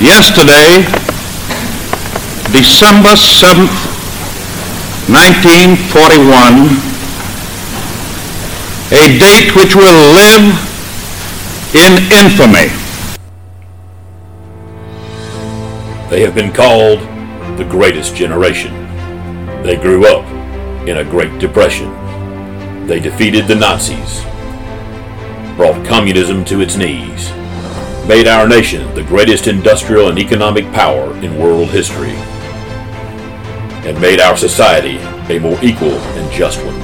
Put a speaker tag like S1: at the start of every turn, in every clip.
S1: Yesterday, December 7th, 1941, a date which will live in infamy.
S2: They have been called the greatest generation. They grew up in a Great Depression. They defeated the Nazis, brought communism to its knees, made our nation the greatest industrial and economic power in world history, and made our society a more equal and just one.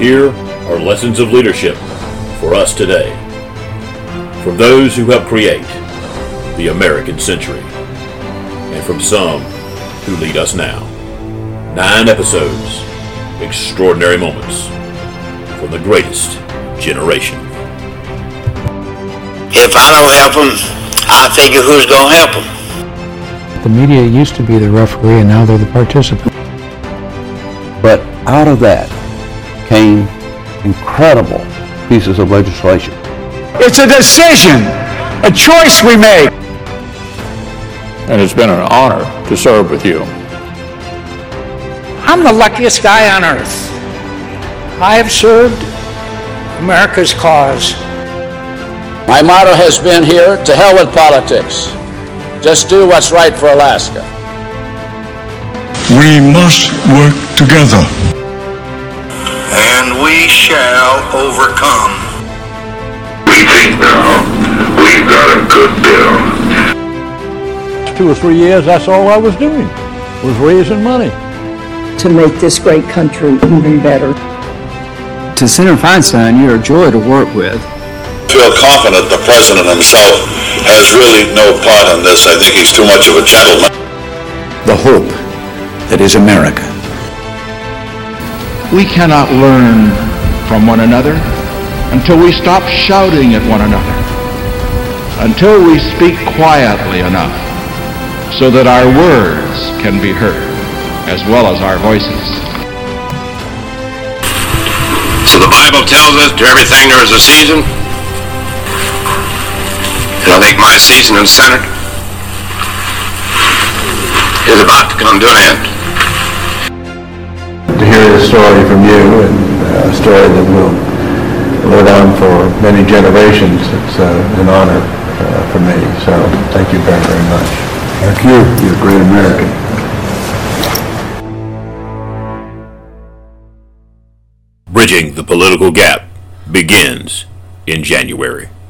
S2: Here are lessons of leadership for us today from those who helped create the American century, and from some who lead us now. Nine episodes, extraordinary moments from the greatest generation.
S3: If I don't help them, I figure who's going to help them.
S4: The media used to be the referee and now they're the participant.
S5: But out of that came incredible pieces of legislation.
S6: It's a decision, a choice we make.
S7: And it's been an honor to serve with you.
S8: I'm the luckiest guy on earth. I have served America's cause.
S9: My motto has been here to hell with politics. Just do what's right for Alaska.
S10: We must work together.
S11: And we shall overcome.
S12: We think now we've got a good bill.
S7: Two or three years, that's all I was doing, was raising money.
S13: To make this great country even better.
S4: To Senator Feinstein, you're a joy to work with
S14: feel confident the president himself has really no part in this. I think he's too much of a gentleman.
S15: The hope that is America.
S16: We cannot learn from one another until we stop shouting at one another, until we speak quietly enough so that our words can be heard as well as our voices.
S17: So the Bible tells us to everything there is a season and I think my season in Senate is about to come to an end.
S18: To hear the story from you and a story that will live on for many generations, it's uh, an honor uh, for me. So thank you very, very much.
S5: Thank you.
S18: You're a great American.
S2: Bridging the political gap begins in January.